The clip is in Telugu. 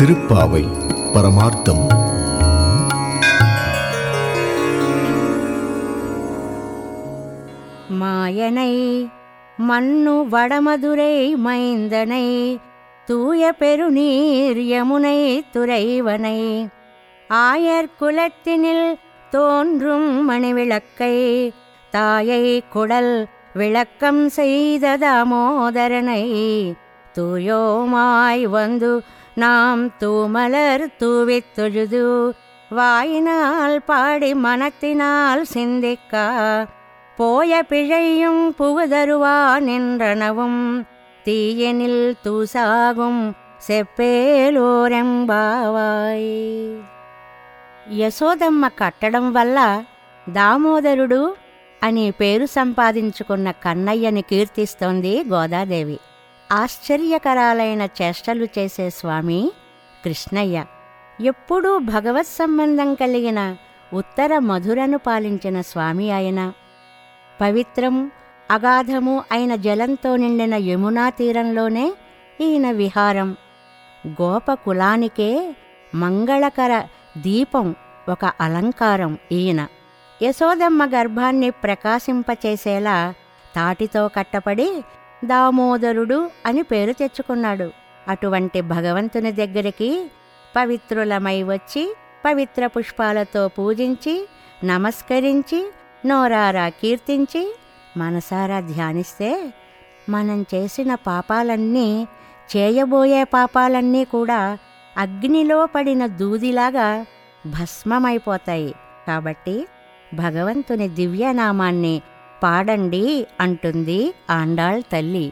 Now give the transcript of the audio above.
திருப்பாவை பரமார்த்தம். மாயனை மண்ணு வடமதுரை மைந்தனை தூய பெருநீர் யமுனை துறைவனை. ஆயர் குலத்தினில் தோன்றும் மணிவிளக்கை தாயை குடல் விளக்கம் செய்த தாமோதரனை தூயோமாய் வந்து நாம் தூமலர் தூவித் தொழுது வாயினால் பாடி மனத்தினால் சிந்திக்கா போய பிழையும் புகுதருவா நின்றனவும் தீயனில் தூசாகும் సెప్పేలోరెంబావాయ్ యశోదమ్మ కట్టడం వల్ల దామోదరుడు అని పేరు సంపాదించుకున్న కన్నయ్యని కీర్తిస్తోంది గోదాదేవి ఆశ్చర్యకరాలైన చేష్టలు చేసే స్వామి కృష్ణయ్య. ఎప్పుడూ భగవత్ సంబంధం కలిగిన ఉత్తర మధురను పాలించిన స్వామి ఆయన. పవిత్రం అగాధము అయిన జలంతో నిండిన యమునా తీరంలోనే ఈయన విహారం. గోపకులానికే మంగళకర దీపం ఒక అలంకారం ఈయన. యశోదమ్మ గర్భాన్ని ప్రకాశింపచేసేలా తాటితో కట్టపడి దామోదరుడు అని పేరు తెచ్చుకున్నాడు. అటువంటి భగవంతుని దగ్గరికి పవిత్రులమై వచ్చి పవిత్ర పుష్పాలతో పూజించి నమస్కరించి నోరారా కీర్తించి మనసారా ధ్యానిస్తే మనం చేసిన పాపాలన్నీ చేయబోయే పాపాలన్నీ కూడా అగ్నిలో పడిన దూదిలాగా భస్మమైపోతాయి. కాబట్టి భగవంతుని దివ్యనామాన్ని పాడండి అంటుంది ఆండాళ్ తల్లి.